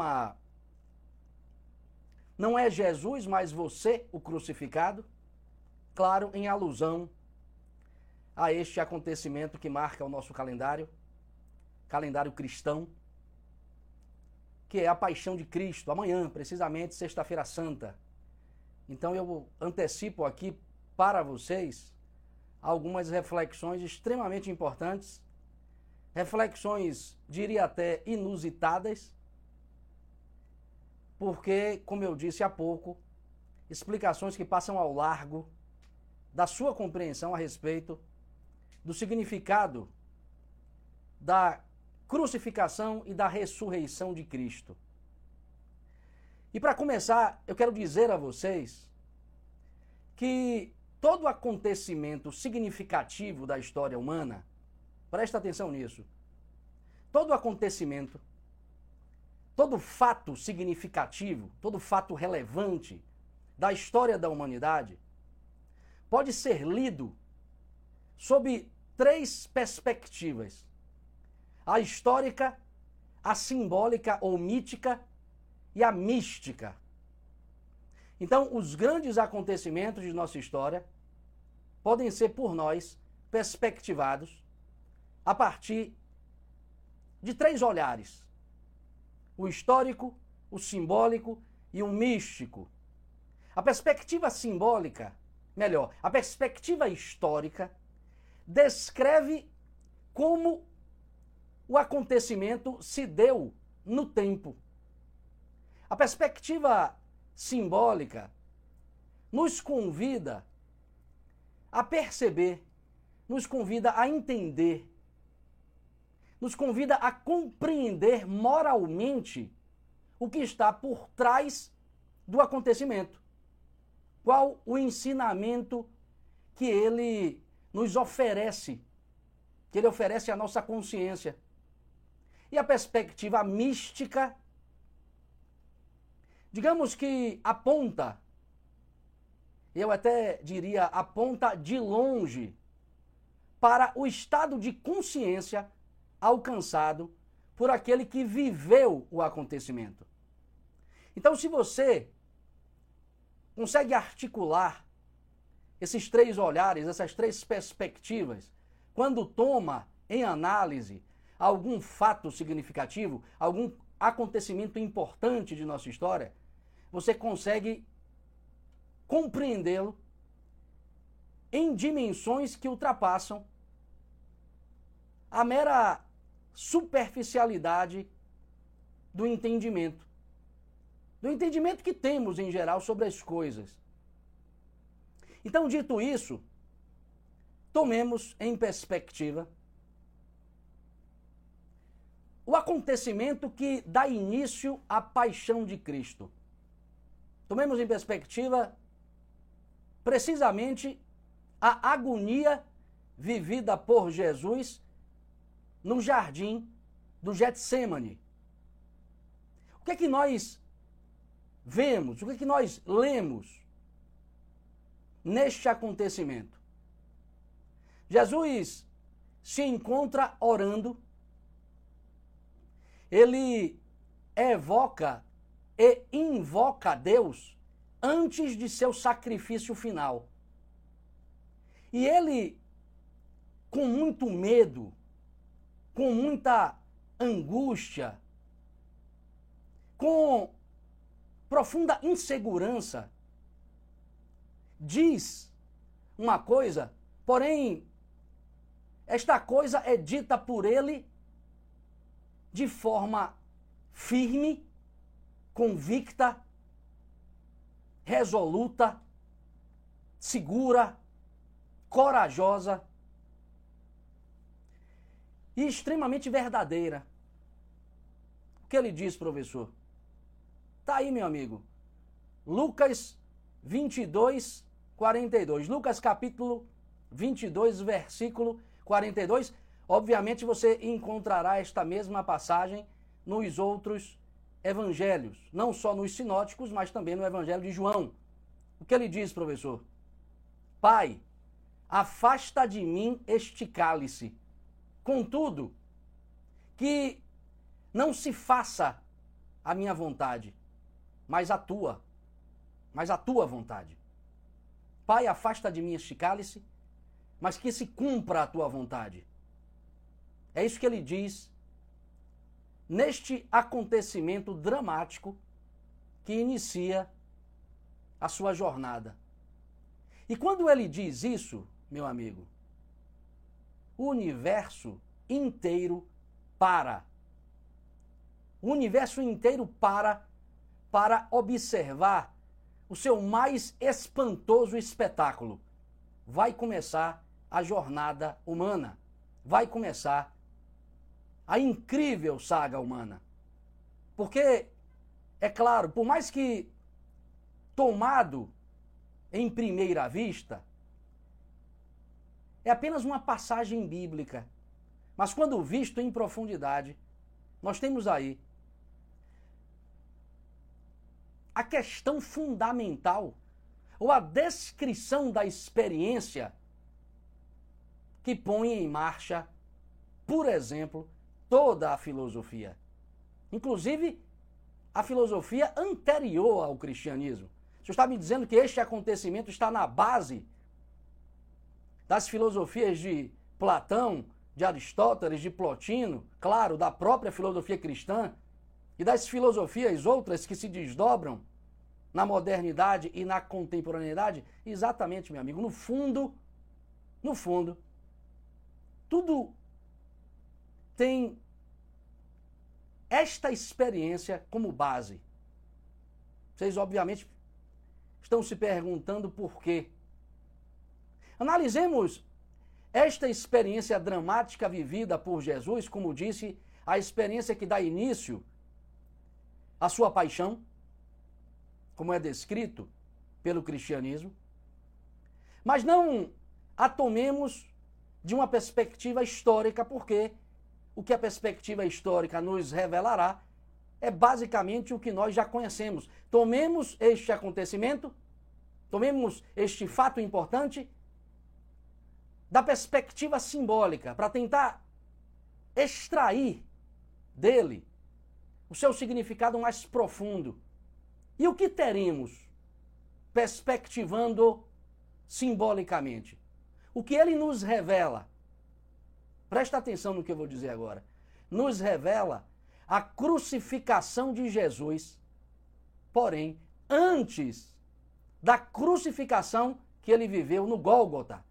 tema Não é Jesus, mas você o crucificado? Claro, em alusão a este acontecimento que marca o nosso calendário, calendário cristão, que é a paixão de Cristo, amanhã, precisamente sexta-feira santa. Então eu antecipo aqui para vocês algumas reflexões extremamente importantes, reflexões, diria até inusitadas, porque, como eu disse há pouco, explicações que passam ao largo da sua compreensão a respeito do significado da crucificação e da ressurreição de Cristo. E para começar, eu quero dizer a vocês que todo acontecimento significativo da história humana, presta atenção nisso, todo acontecimento, todo fato significativo, todo fato relevante da história da humanidade, pode ser lido sob três perspectivas: a histórica, a simbólica ou mítica e a mística. Então, os grandes acontecimentos de nossa história podem ser por nós perspectivados a partir de três olhares: o histórico, o simbólico e o místico. A perspectiva simbólica, melhor, a perspectiva histórica descreve como o acontecimento se deu no tempo. A perspectiva simbólica nos convida a perceber, nos convida a entender, nos convida a compreender moralmente o que está por trás do acontecimento. Qual o ensinamento que ele nos oferece, que ele oferece à nossa consciência. E a perspectiva mística, digamos que aponta, eu até diria aponta de longe, para o estado de consciência alcançado por aquele que viveu o acontecimento. Então, se você consegue articular esses três olhares, essas três perspectivas, quando toma em análise algum fato significativo, algum acontecimento importante de nossa história, você consegue compreendê-lo em dimensões que ultrapassam a mera superficialidade do entendimento. Do entendimento que temos em geral sobre as coisas. Então, dito isso, tomemos em perspectiva o acontecimento que dá início à paixão de Cristo. Tomemos em perspectiva precisamente a agonia vivida por Jesus no jardim do Getsemane. O que é que nós vemos? O que é que nós lemos neste acontecimento. Jesus se encontra orando, ele evoca e invoca Deus antes de seu sacrifício final. E ele, com muito medo, com muita angústia, com profunda insegurança, diz uma coisa, porém, esta coisa é dita por ele de forma firme, convicta, resoluta, segura, corajosa e extremamente verdadeira. O que ele diz, professor? Tá aí, meu amigo. Lucas 22, 42. Lucas capítulo 22, versículo 42. Obviamente você encontrará esta mesma passagem nos outros evangelhos, não só nos sinóticos, mas também no evangelho de João. O que ele diz, professor? Pai, afasta de mim este cálice. Contudo, que Não se faça a minha vontade, mas a tua. Mas a tua vontade. Pai, afasta de mim este cálice, mas que se cumpra a tua vontade. É isso que ele diz neste acontecimento dramático que inicia a sua jornada. E quando ele diz isso, meu amigo, universo inteiro para. O universo inteiro para para observar o seu mais espantoso espetáculo. Vai começar a jornada humana. Vai começar a incrível saga humana. Porque, é claro, por mais que tomado em primeira vista, é apenas uma passagem bíblica. Mas quando visto em profundidade, nós temos aí a questão fundamental ou a descrição da experiência que põe em marcha, por exemplo, toda a filosofia. Inclusive, a filosofia anterior ao cristianismo. Senhor está me dizendo que este acontecimento está na base das filosofias de Platão, de Aristóteles, de Plotino, claro, da própria filosofia cristã e das filosofias outras que se desdobram na modernidade e na contemporaneidade? Exatamente, meu amigo. No fundo, no fundo, tudo tem esta experiência como base. Vocês, obviamente, estão se perguntando por quê. Analisemos esta experiência dramática vivida por Jesus, como disse, a experiência que dá início à sua paixão, como é descrito pelo cristianismo. Mas não a tomemos de uma perspectiva histórica, porque o que a perspectiva histórica nos revelará é basicamente o que nós já conhecemos. Tomemos este acontecimento, tomemos este fato importante da perspectiva simbólica, para tentar extrair dele o seu significado mais profundo. E o que teremos perspectivando simbolicamente? O que ele nos revela? Presta atenção no que eu vou dizer agora. Nos revela a crucificação de Jesus, porém, antes da crucificação que ele viveu no Gólgota.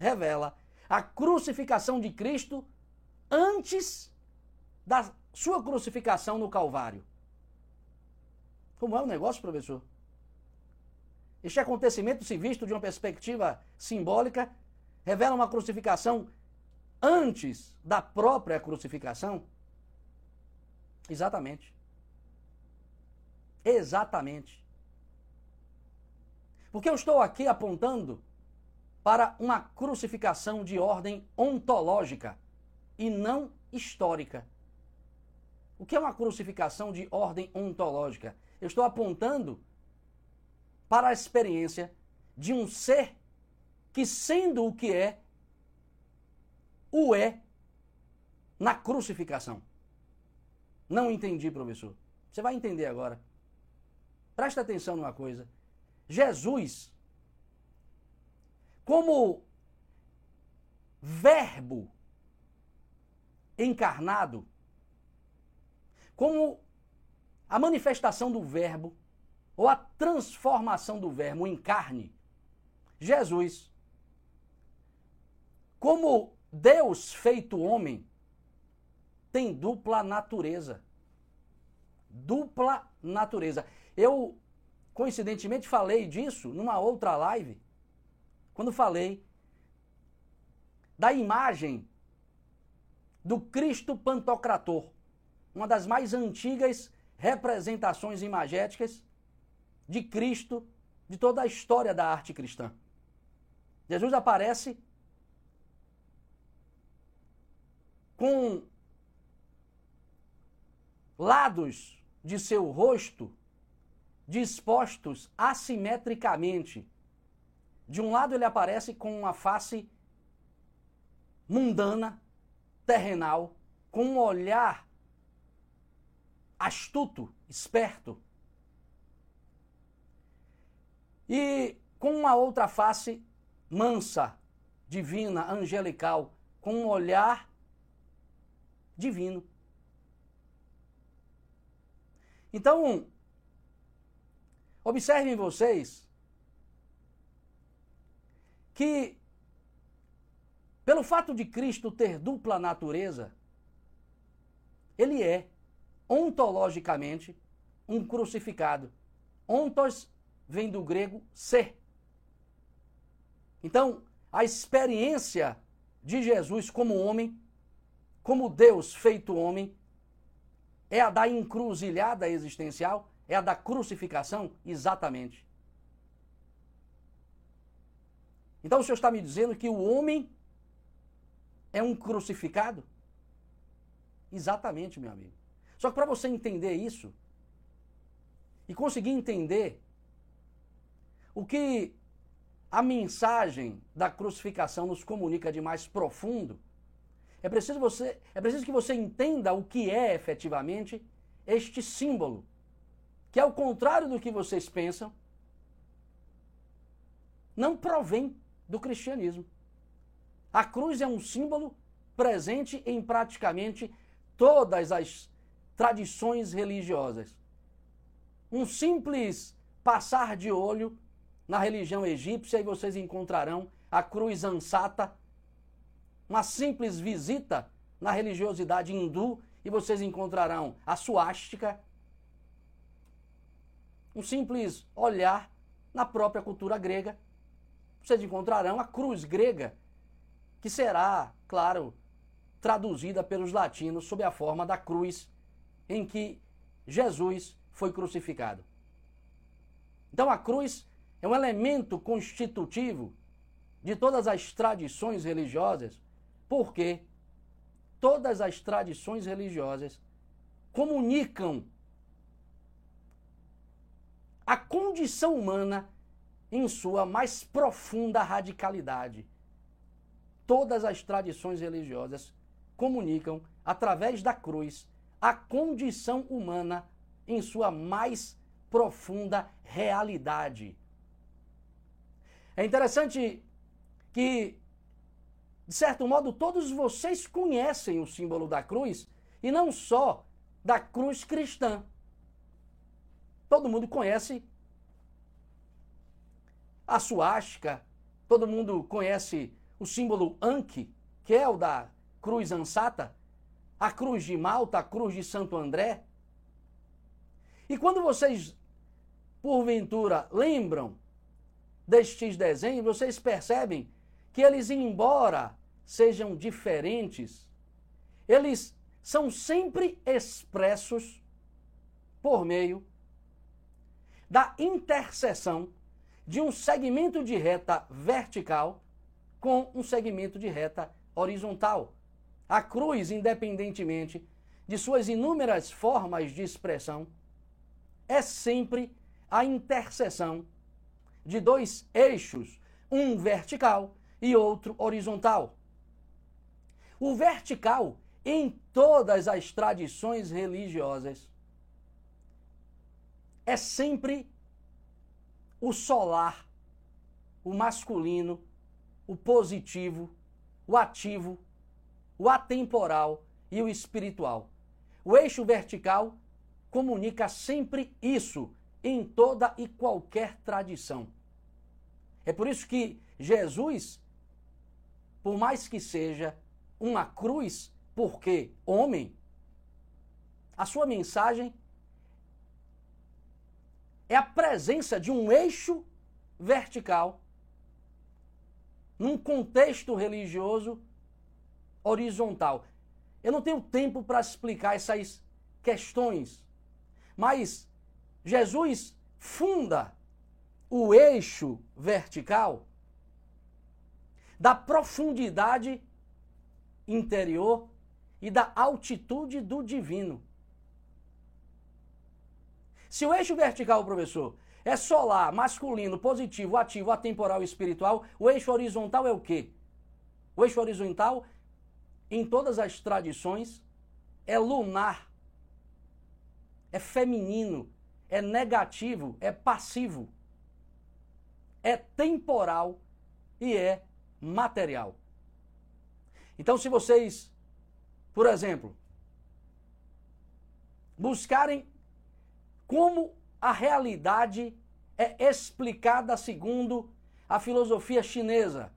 Revela a crucificação de Cristo antes da sua crucificação no Calvário. Como é o negócio, professor? Este acontecimento, se visto de uma perspectiva simbólica, revela uma crucificação antes da própria crucificação? Exatamente. Exatamente. Porque eu estou aqui apontando para uma crucificação de ordem ontológica e não histórica. O que é uma crucificação de ordem ontológica? Eu estou apontando para a experiência de um ser que, sendo o que é, o é na crucificação. Não entendi, professor. Você vai entender agora. Presta atenção numa coisa. Jesus, como Verbo encarnado, como a manifestação do Verbo, ou a transformação do Verbo em carne, Jesus, como Deus feito homem, tem dupla natureza. Dupla natureza. Eu, coincidentemente, falei disso numa outra live, quando falei da imagem do Cristo Pantocrator, uma das mais antigas representações imagéticas de Cristo de toda a história da arte cristã. Jesus aparece com lados de seu rosto dispostos assimetricamente. De um lado ele aparece com uma face mundana, terrenal, com um olhar astuto, esperto. E com uma outra face mansa, divina, angelical, com um olhar divino. Então, observem vocês que, pelo fato de Cristo ter dupla natureza, ele é, ontologicamente, um crucificado. Ontos vem do grego ser. Então, a experiência de Jesus como homem, como Deus feito homem, é a da encruzilhada existencial? É a da crucificação? Exatamente. Então o senhor está me dizendo que o homem é um crucificado? Exatamente, meu amigo. Só que para você entender isso e conseguir entender o que a mensagem da crucificação nos comunica de mais profundo, é preciso, você, é preciso que você entenda o que é efetivamente este símbolo, que ao contrário do que vocês pensam, não provém do cristianismo. A cruz é um símbolo presente em praticamente todas as tradições religiosas. Um simples passar de olho na religião egípcia e vocês encontrarão a cruz ansata uma simples visita na religiosidade hindu e vocês encontrarão a suástica, um simples olhar na própria cultura grega, vocês encontrarão a cruz grega, que será, claro, traduzida pelos latinos sob a forma da cruz em que Jesus foi crucificado. Então a cruz é um elemento constitutivo de todas as tradições religiosas porque todas as tradições religiosas comunicam a condição humana em sua mais profunda radicalidade. Todas as tradições religiosas comunicam, através da cruz, a condição humana em sua mais profunda realidade. É interessante que de certo modo, todos vocês conhecem o símbolo da cruz e não só da cruz cristã. Todo mundo conhece a suástica, todo mundo conhece o símbolo Anki, que é o da cruz ansata, a cruz de Malta, a cruz de Santo André. E quando vocês, porventura, lembram destes desenhos, vocês percebem que eles, embora sejam diferentes, eles são sempre expressos por meio da interseção de um segmento de reta vertical com um segmento de reta horizontal. A cruz, independentemente de suas inúmeras formas de expressão, é sempre a interseção de dois eixos, um vertical e outro horizontal. O vertical, em todas as tradições religiosas, é sempre o solar, o masculino, o positivo, o ativo, o atemporal e o espiritual. O eixo vertical comunica sempre isso em toda e qualquer tradição. É por isso que Jesus, por mais que seja uma cruz porque homem, a sua mensagem é a presença de um eixo vertical num contexto religioso horizontal. Eu não tenho tempo para explicar essas questões, mas Jesus funda o eixo vertical da profundidade interior e da altitude do divino. Se o eixo vertical, professor, é solar, masculino, positivo, ativo, atemporal e espiritual, o eixo horizontal é o quê? O eixo horizontal, em todas as tradições, é lunar. é feminino, é negativo, é passivo, é temporal e é material. Então, se vocês, por exemplo, buscarem como a realidade é explicada segundo a filosofia chinesa,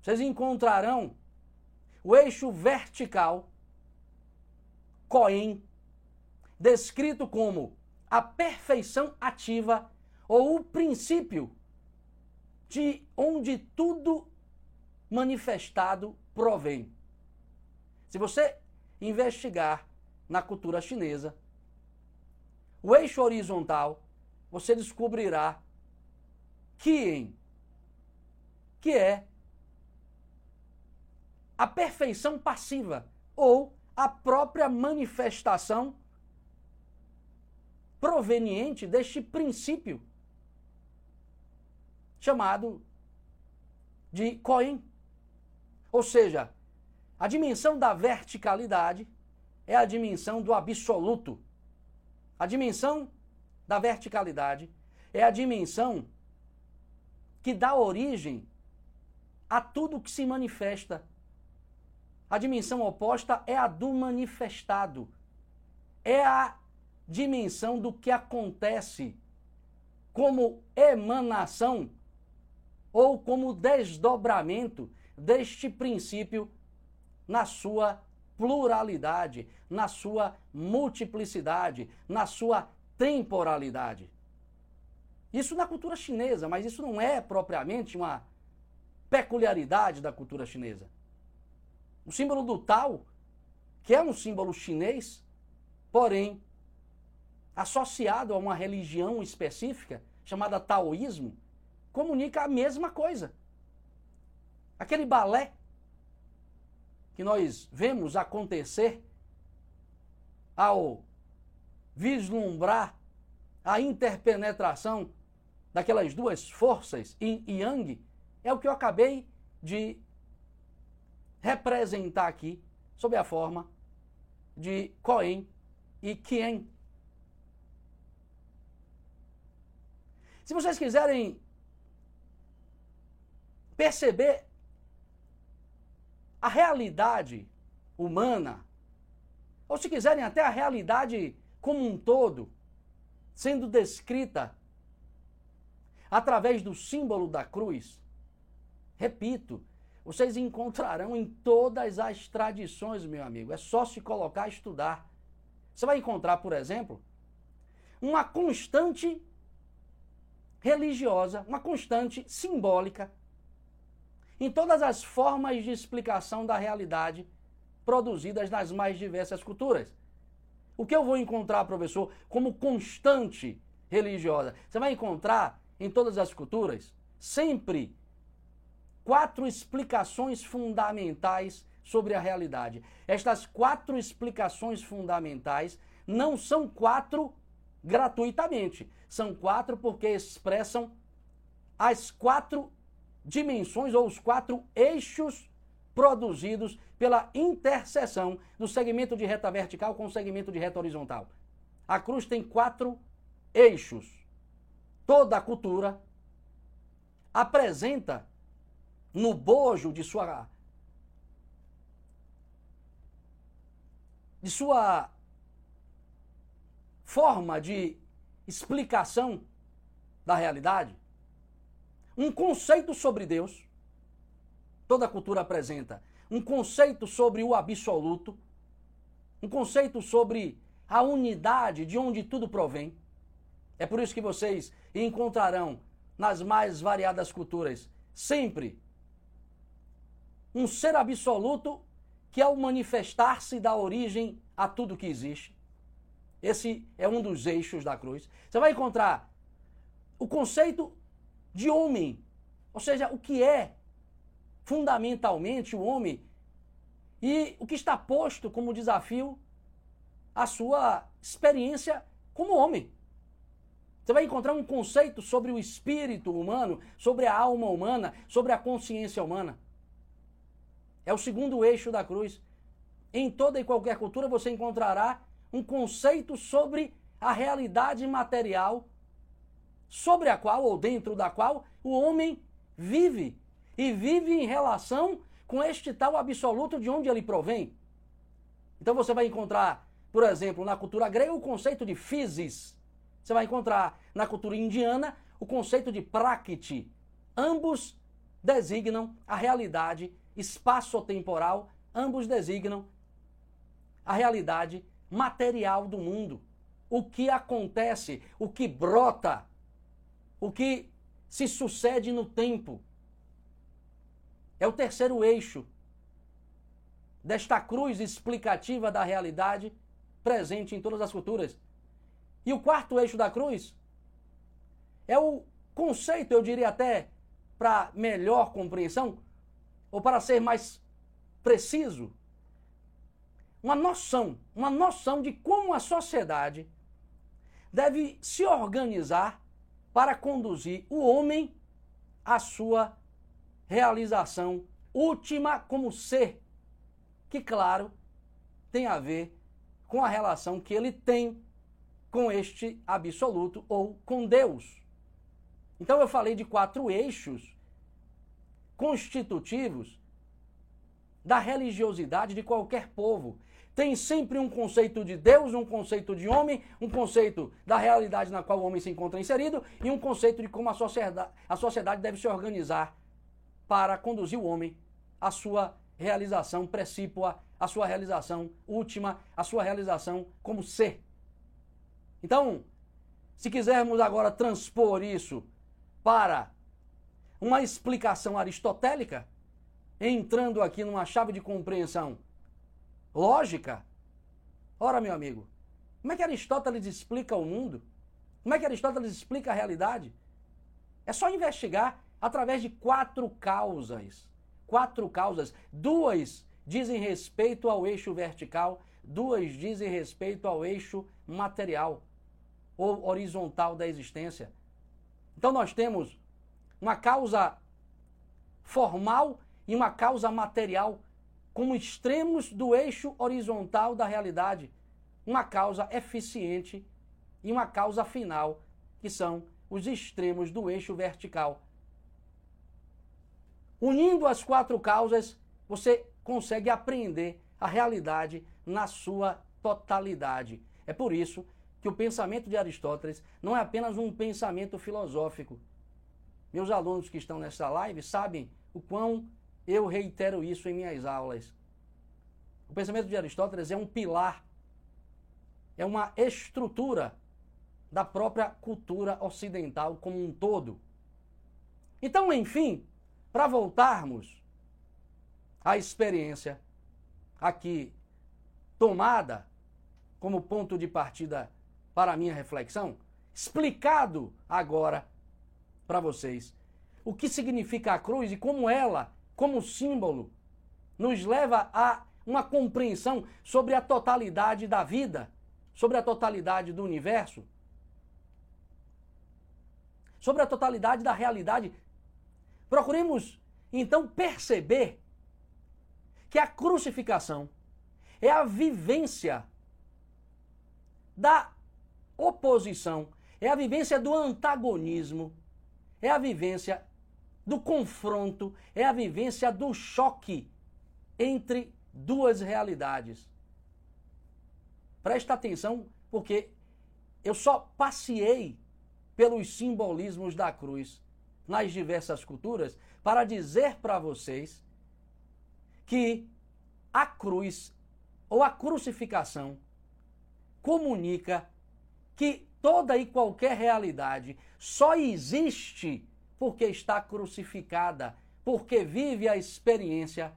vocês encontrarão o eixo vertical, Coen, descrito como a perfeição ativa ou o princípio de onde tudo manifestado provém. Se você investigar na cultura chinesa, o eixo horizontal, você descobrirá Qien, que é a perfeição passiva ou a própria manifestação proveniente deste princípio chamado de Cohen. Ou seja, a dimensão da verticalidade é a dimensão do absoluto. A dimensão da verticalidade é a dimensão que dá origem a tudo que se manifesta. A dimensão oposta é a do manifestado. É a dimensão do que acontece como emanação ou como desdobramento deste princípio na sua pluralidade, na sua multiplicidade, na sua temporalidade. Isso na cultura chinesa, mas isso não é propriamente uma peculiaridade da cultura chinesa. O símbolo do Tao, que é um símbolo chinês, porém associado a uma religião específica chamada taoísmo, comunica a mesma coisa. Aquele balé que nós vemos acontecer ao vislumbrar a interpenetração daquelas duas forças, yin e yang, é o que eu acabei de representar aqui sob a forma de Coen e Kien. Se vocês quiserem perceber a realidade humana, ou se quiserem até a realidade como um todo, sendo descrita através do símbolo da cruz, repito, vocês encontrarão em todas as tradições, meu amigo. É só se colocar a estudar. Você vai encontrar, por exemplo, uma constante religiosa, uma constante simbólica em todas as formas de explicação da realidade produzidas nas mais diversas culturas. O que eu vou encontrar, professor, como constante religiosa? Você vai encontrar em todas as culturas sempre quatro explicações fundamentais sobre a realidade. Estas quatro explicações fundamentais não são quatro gratuitamente, são quatro porque expressam as quatro dimensões ou os quatro eixos produzidos pela interseção do segmento de reta vertical com o segmento de reta horizontal. A cruz tem quatro eixos. Toda a cultura apresenta no bojo de sua de sua forma de explicação da realidade um conceito sobre Deus. Toda cultura apresenta um conceito sobre o absoluto, um conceito sobre a unidade de onde tudo provém. É por isso que vocês encontrarão nas mais variadas culturas sempre um ser absoluto que ao manifestar-se dá origem a tudo que existe. Esse é um dos eixos da cruz. Você vai encontrar o conceito de homem. Ou seja, o que é fundamentalmente o homem e o que está posto como desafio a sua experiência como homem. Você vai encontrar um conceito sobre o espírito humano, sobre a alma humana, sobre a consciência humana. É o segundo eixo da cruz. Em toda e qualquer cultura você encontrará um conceito sobre a realidade material sobre a qual ou dentro da qual o homem vive e vive em relação com este tal absoluto de onde ele provém. Então você vai encontrar, por exemplo, na cultura grega o conceito de physis. Você vai encontrar na cultura indiana o conceito de prakriti. Ambos designam a realidade espaço-temporal, ambos designam a realidade material do mundo. O que acontece, o que brota o que se sucede no tempo. É o terceiro eixo desta cruz explicativa da realidade presente em todas as culturas. E o quarto eixo da cruz é o conceito, eu diria até, para melhor compreensão, ou para ser mais preciso, uma noção, uma noção de como a sociedade deve se organizar para conduzir o homem à sua realização última como ser, que, claro, tem a ver com a relação que ele tem com este absoluto ou com Deus. Então eu falei de quatro eixos constitutivos da religiosidade de qualquer povo tem sempre um conceito de Deus, um conceito de homem, um conceito da realidade na qual o homem se encontra inserido e um conceito de como a sociedade, a sociedade deve se organizar para conduzir o homem à sua realização precípua, à sua realização última, à sua realização como ser. Então, se quisermos agora transpor isso para uma explicação aristotélica, entrando aqui numa chave de compreensão lógica. Ora, meu amigo, como é que Aristóteles explica o mundo? Como é que Aristóteles explica a realidade? É só investigar através de quatro causas. Quatro causas. Duas dizem respeito ao eixo vertical, duas dizem respeito ao eixo material ou horizontal da existência. Então nós temos uma causa formal e uma causa material como extremos do eixo horizontal da realidade, uma causa eficiente e uma causa final, que são os extremos do eixo vertical. Unindo as quatro causas, você consegue aprender a realidade na sua totalidade. É por isso que o pensamento de Aristóteles não é apenas um pensamento filosófico. Meus alunos que estão nessa live sabem o quão eu reitero isso em minhas aulas. O pensamento de Aristóteles é um pilar, é uma estrutura da própria cultura ocidental como um todo. Então, enfim, para voltarmos à experiência aqui tomada como ponto de partida para a minha reflexão, explicado agora para vocês o que significa a cruz e como ela como símbolo, nos leva a uma compreensão sobre a totalidade da vida, sobre a totalidade do universo, sobre a totalidade da realidade. Procuremos então perceber que a crucificação é a vivência da oposição, é a vivência do antagonismo, é a vivência do confronto, é a vivência do choque entre duas realidades. Presta atenção, porque eu só passei pelos simbolismos da cruz nas diversas culturas para dizer para vocês que a cruz ou a crucificação comunica que toda e qualquer realidade só existe porque está crucificada, porque vive a experiência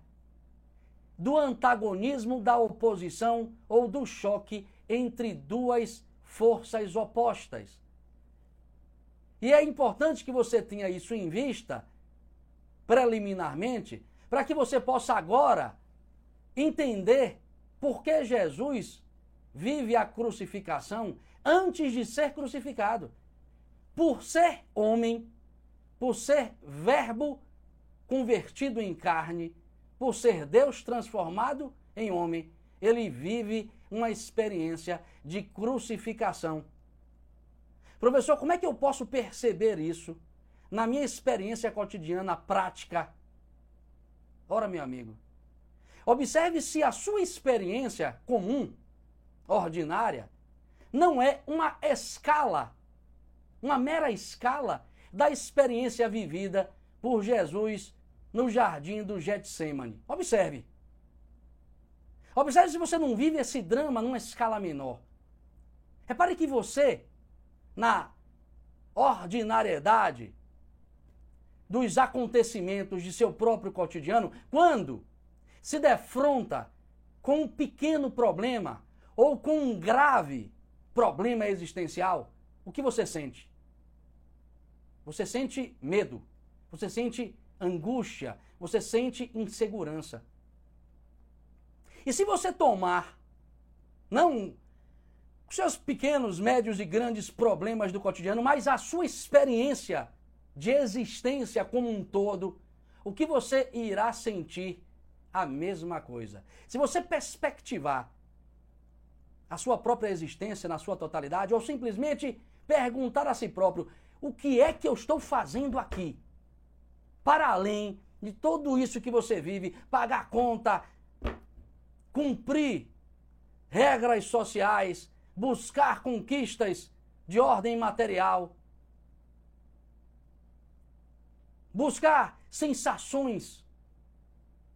do antagonismo, da oposição ou do choque entre duas forças opostas. E é importante que você tenha isso em vista, preliminarmente, para que você possa agora entender por que Jesus vive a crucificação antes de ser crucificado. Por ser homem, por ser Verbo convertido em carne, por ser Deus transformado em homem, ele vive uma experiência de crucificação. Professor, como é que eu posso perceber isso na minha experiência cotidiana prática? Ora, meu amigo, observe se a sua experiência comum, ordinária, não é uma escala, uma mera escala da experiência vivida por Jesus no jardim do Getsemane. Observe. Observe se você não vive esse drama numa escala menor. Repare que você, na ordinariedade dos acontecimentos de seu próprio cotidiano, quando se defronta com um pequeno problema ou com um grave problema existencial, o que você sente? Você sente medo, você sente angústia, você sente insegurança. E se você tomar, não seus pequenos, médios e grandes problemas do cotidiano, mas a sua experiência de existência como um todo, o que você irá sentir a mesma coisa. Se você perspectivar a sua própria existência na sua totalidade, ou simplesmente perguntar a si próprio: o que é que eu estou fazendo aqui? Para além de tudo isso que você vive, pagar conta, cumprir regras sociais, buscar conquistas de ordem material, buscar sensações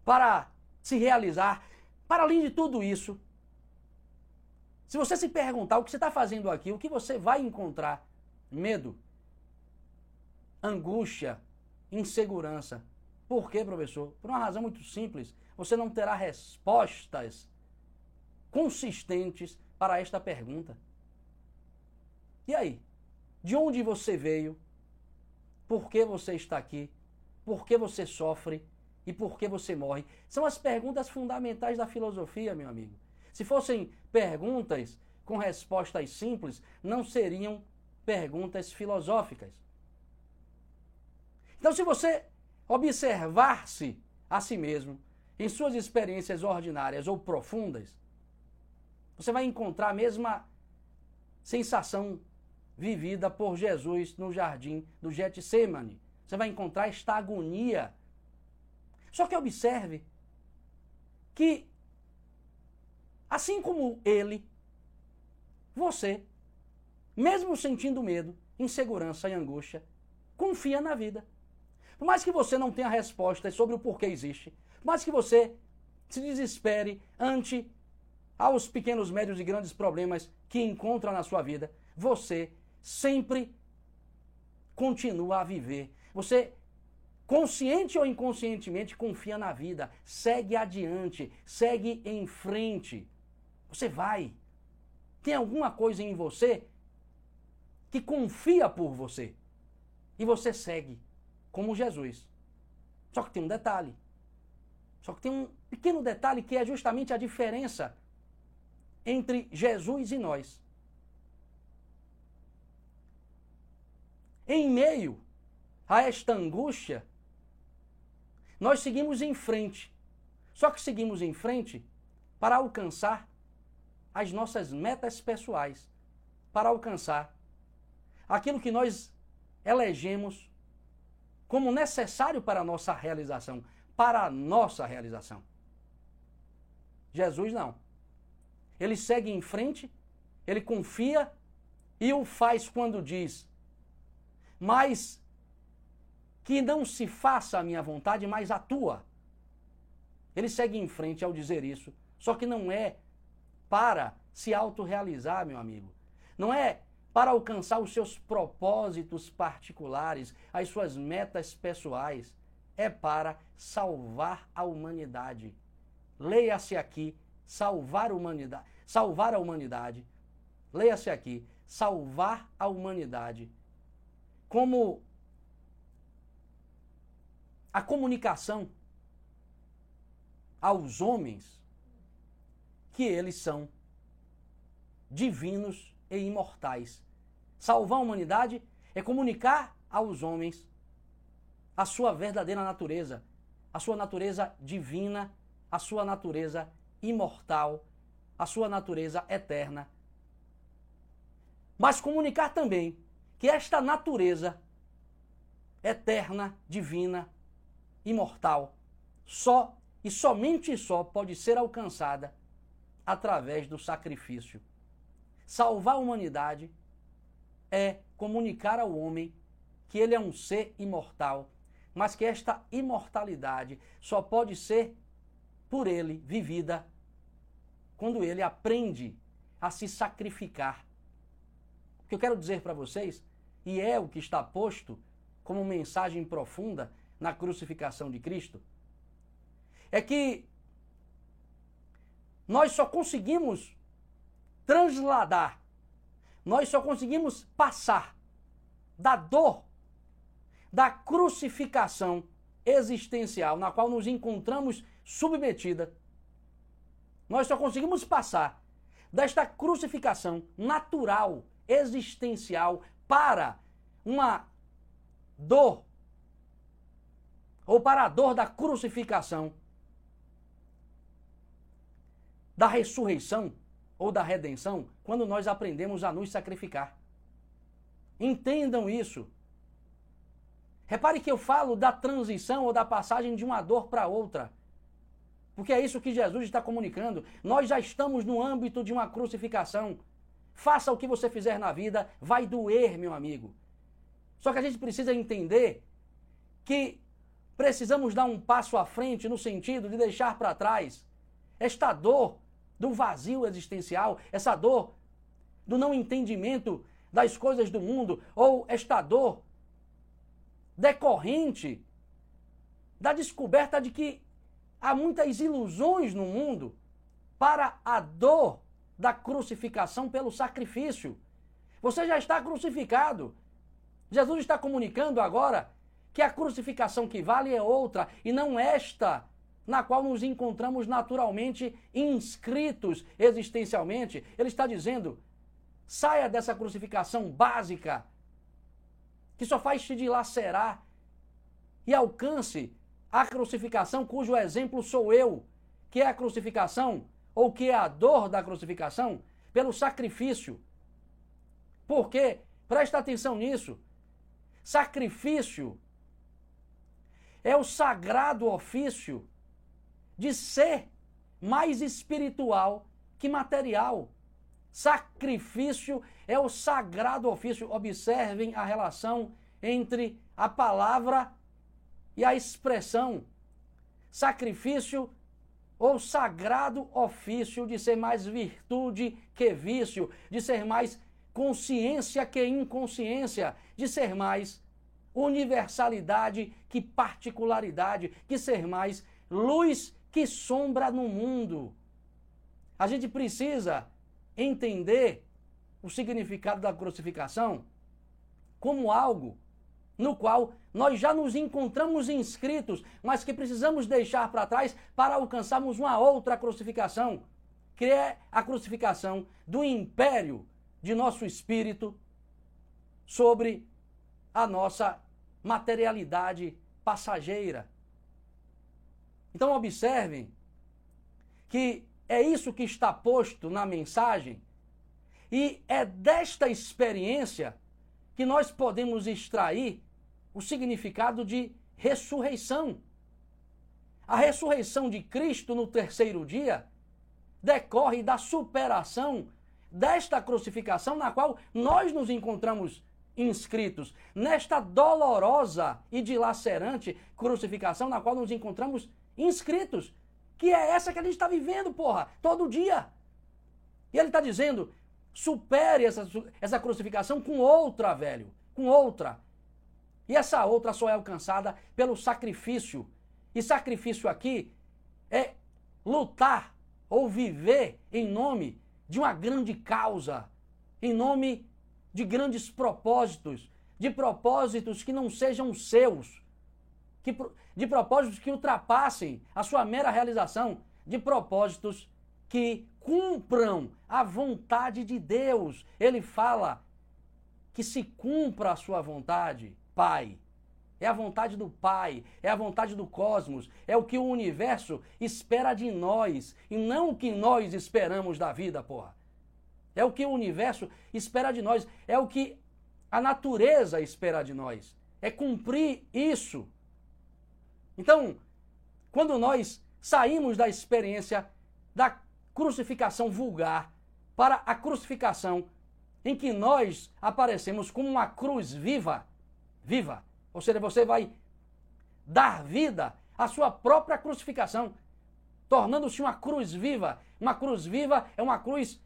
para se realizar. Para além de tudo isso, se você se perguntar o que você está fazendo aqui, o que você vai encontrar? Medo, angústia, insegurança. Por quê, professor? Por uma razão muito simples você não terá respostas consistentes para esta pergunta. E aí? De onde você veio? Por que você está aqui? Por que você sofre? E por que você morre? São as perguntas fundamentais da filosofia, meu amigo. Se fossem perguntas com respostas simples, não seriam perguntas filosóficas. Então, se você observar-se a si mesmo, em suas experiências ordinárias ou profundas, você vai encontrar a mesma sensação vivida por Jesus no jardim do Getsemane. Você vai encontrar esta agonia. Só que observe que, assim como ele, você, mesmo sentindo medo, insegurança e angústia, confia na vida. Por mais que você não tenha respostas sobre o porquê existe, mas que você se desespere ante aos pequenos, médios e grandes problemas que encontra na sua vida, você sempre continua a viver. Você consciente ou inconscientemente confia na vida, segue adiante, segue em frente. Você vai. Tem alguma coisa em você que confia por você. E você segue como Jesus. Só que tem um detalhe. Só que tem um pequeno detalhe que é justamente a diferença entre Jesus e nós. Em meio a esta angústia, nós seguimos em frente. Só que seguimos em frente para alcançar as nossas metas pessoais, para alcançar aquilo que nós elegemos como necessário para a nossa realização para a nossa realização. Jesus não. Ele segue em frente, ele confia e o faz quando diz: Mas que não se faça a minha vontade, mas a tua. Ele segue em frente ao dizer isso, só que não é para se autorrealizar, meu amigo. Não é para alcançar os seus propósitos particulares, as suas metas pessoais é para salvar a humanidade. Leia-se aqui, salvar a humanidade. Salvar a humanidade. Leia-se aqui, salvar a humanidade. Como a comunicação aos homens que eles são divinos e imortais. Salvar a humanidade é comunicar aos homens a sua verdadeira natureza, a sua natureza divina, a sua natureza imortal, a sua natureza eterna. Mas comunicar também que esta natureza eterna, divina, imortal, só e somente só pode ser alcançada através do sacrifício. Salvar a humanidade é comunicar ao homem que ele é um ser imortal, mas que esta imortalidade só pode ser por ele vivida quando ele aprende a se sacrificar. O que eu quero dizer para vocês, e é o que está posto como mensagem profunda na crucificação de Cristo, é que nós só conseguimos transladar, nós só conseguimos passar da dor, da crucificação existencial na qual nos encontramos submetida, nós só conseguimos passar desta crucificação natural, existencial, para uma dor, ou para a dor da crucificação, da ressurreição ou da redenção, quando nós aprendemos a nos sacrificar. Entendam isso. Repare que eu falo da transição ou da passagem de uma dor para outra. Porque é isso que Jesus está comunicando. Nós já estamos no âmbito de uma crucificação. Faça o que você fizer na vida, vai doer, meu amigo. Só que a gente precisa entender que precisamos dar um passo à frente no sentido de deixar para trás esta dor do vazio existencial, essa dor do não entendimento das coisas do mundo, ou esta dor decorrente da descoberta de que há muitas ilusões no mundo para a dor da crucificação pelo sacrifício. Você já está crucificado. Jesus está comunicando agora que a crucificação que vale é outra e não esta na qual nos encontramos naturalmente inscritos existencialmente. Ele está dizendo: saia dessa crucificação básica que só faz te dilacerar e alcance a crucificação cujo exemplo sou eu, que é a crucificação ou que é a dor da crucificação pelo sacrifício. Porque, presta atenção nisso, sacrifício é o sagrado ofício de ser mais espiritual que material. Sacrifício é o sagrado ofício. Observem a relação entre a palavra e a expressão. Sacrifício ou sagrado ofício de ser mais virtude que vício, de ser mais consciência que inconsciência, de ser mais universalidade que particularidade, que ser mais luz que sombra no mundo. A gente precisa entender o significado da crucificação como algo no qual nós já nos encontramos inscritos, mas que precisamos deixar para trás para alcançarmos uma outra crucificação, que é a crucificação do império de nosso espírito sobre a nossa materialidade passageira. Então, observem que é isso que está posto na mensagem, e é desta experiência que nós podemos extrair o significado de ressurreição. A ressurreição de Cristo no terceiro dia decorre da superação desta crucificação na qual nós nos encontramos inscritos, nesta dolorosa e dilacerante crucificação na qual nos encontramos inscritos, que é essa que a gente está vivendo, porra, todo dia. E ele está dizendo: supere essa, essa crucificação com outra, velho, com outra. E essa outra só é alcançada pelo sacrifício. E sacrifício aqui é lutar ou viver em nome de uma grande causa, em nome de grandes propósitos, de propósitos que não sejam seus, que, de propósitos que ultrapassem a sua mera realização, de propósitos que cumpram a vontade de Deus. Ele fala que se cumpra a sua vontade, Pai. É a vontade do Pai, é a vontade do cosmos, é o que o universo espera de nós e não o que nós esperamos da vida, porra. É o que o universo espera de nós, é o que a natureza espera de nós. É cumprir isso. Então, quando nós saímos da experiência da crucificação vulgar para a crucificação em que nós aparecemos como uma cruz viva, viva, ou seja, você vai dar vida à sua própria crucificação, tornando-se uma cruz viva. Uma cruz viva é uma cruz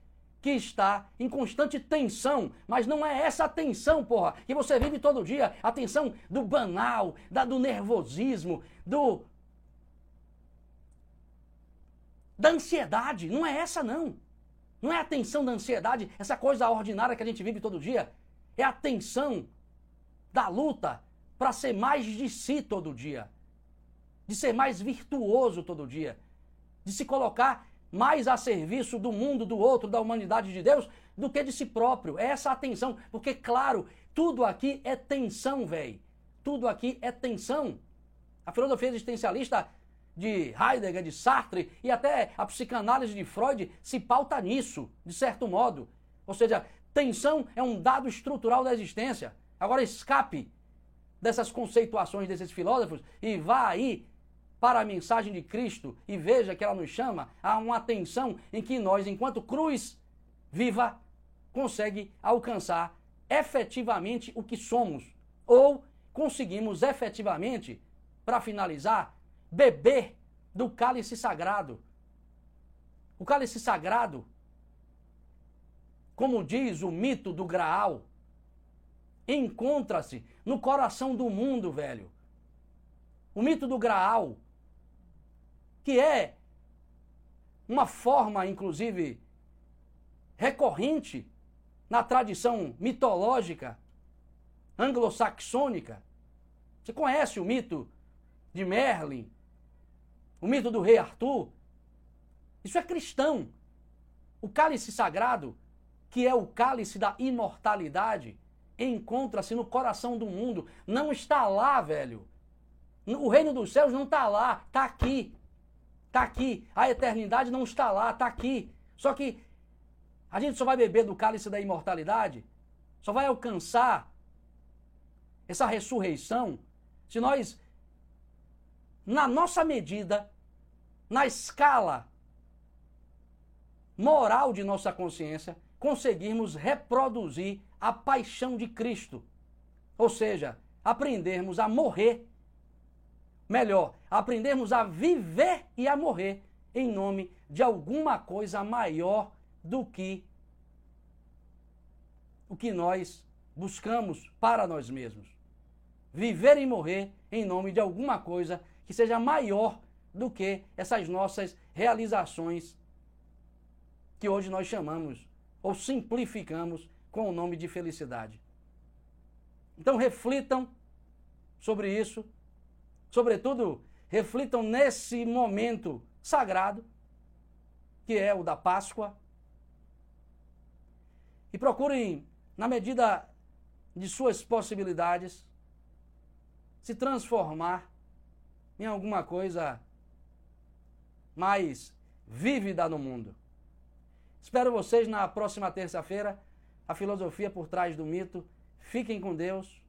que está em constante tensão, mas não é essa tensão, porra, que você vive todo dia, a tensão do banal, da, do nervosismo, do da ansiedade, não é essa não. Não é a tensão da ansiedade, essa coisa ordinária que a gente vive todo dia, é a tensão da luta para ser mais de si todo dia, de ser mais virtuoso todo dia, de se colocar mais a serviço do mundo, do outro, da humanidade de Deus, do que de si próprio. É essa a tensão. Porque, claro, tudo aqui é tensão, velho. Tudo aqui é tensão. A filosofia existencialista de Heidegger, de Sartre e até a psicanálise de Freud se pauta nisso, de certo modo. Ou seja, tensão é um dado estrutural da existência. Agora escape dessas conceituações desses filósofos e vá aí para a mensagem de Cristo e veja que ela nos chama a uma atenção em que nós, enquanto cruz viva, consegue alcançar efetivamente o que somos ou conseguimos efetivamente, para finalizar, beber do cálice sagrado. O cálice sagrado, como diz o mito do Graal, encontra-se no coração do mundo, velho. O mito do Graal que é uma forma, inclusive, recorrente na tradição mitológica anglo-saxônica. Você conhece o mito de Merlin, o mito do rei Arthur? Isso é cristão. O cálice sagrado, que é o cálice da imortalidade, encontra-se no coração do mundo. Não está lá, velho. O reino dos céus não está lá, está aqui. Está aqui. A eternidade não está lá, está aqui. Só que a gente só vai beber do cálice da imortalidade, só vai alcançar essa ressurreição se nós, na nossa medida, na escala moral de nossa consciência, conseguirmos reproduzir a paixão de Cristo. Ou seja, aprendermos a morrer melhor, aprendermos a viver e a morrer em nome de alguma coisa maior do que o que nós buscamos para nós mesmos. Viver e morrer em nome de alguma coisa que seja maior do que essas nossas realizações que hoje nós chamamos ou simplificamos com o nome de felicidade. Então reflitam sobre isso sobretudo, reflitam nesse momento sagrado, que é o da Páscoa, e procurem, na medida de suas possibilidades, se transformar em alguma coisa mais vívida no mundo. Espero vocês na próxima terça-feira. A filosofia por trás do mito. Fiquem com Deus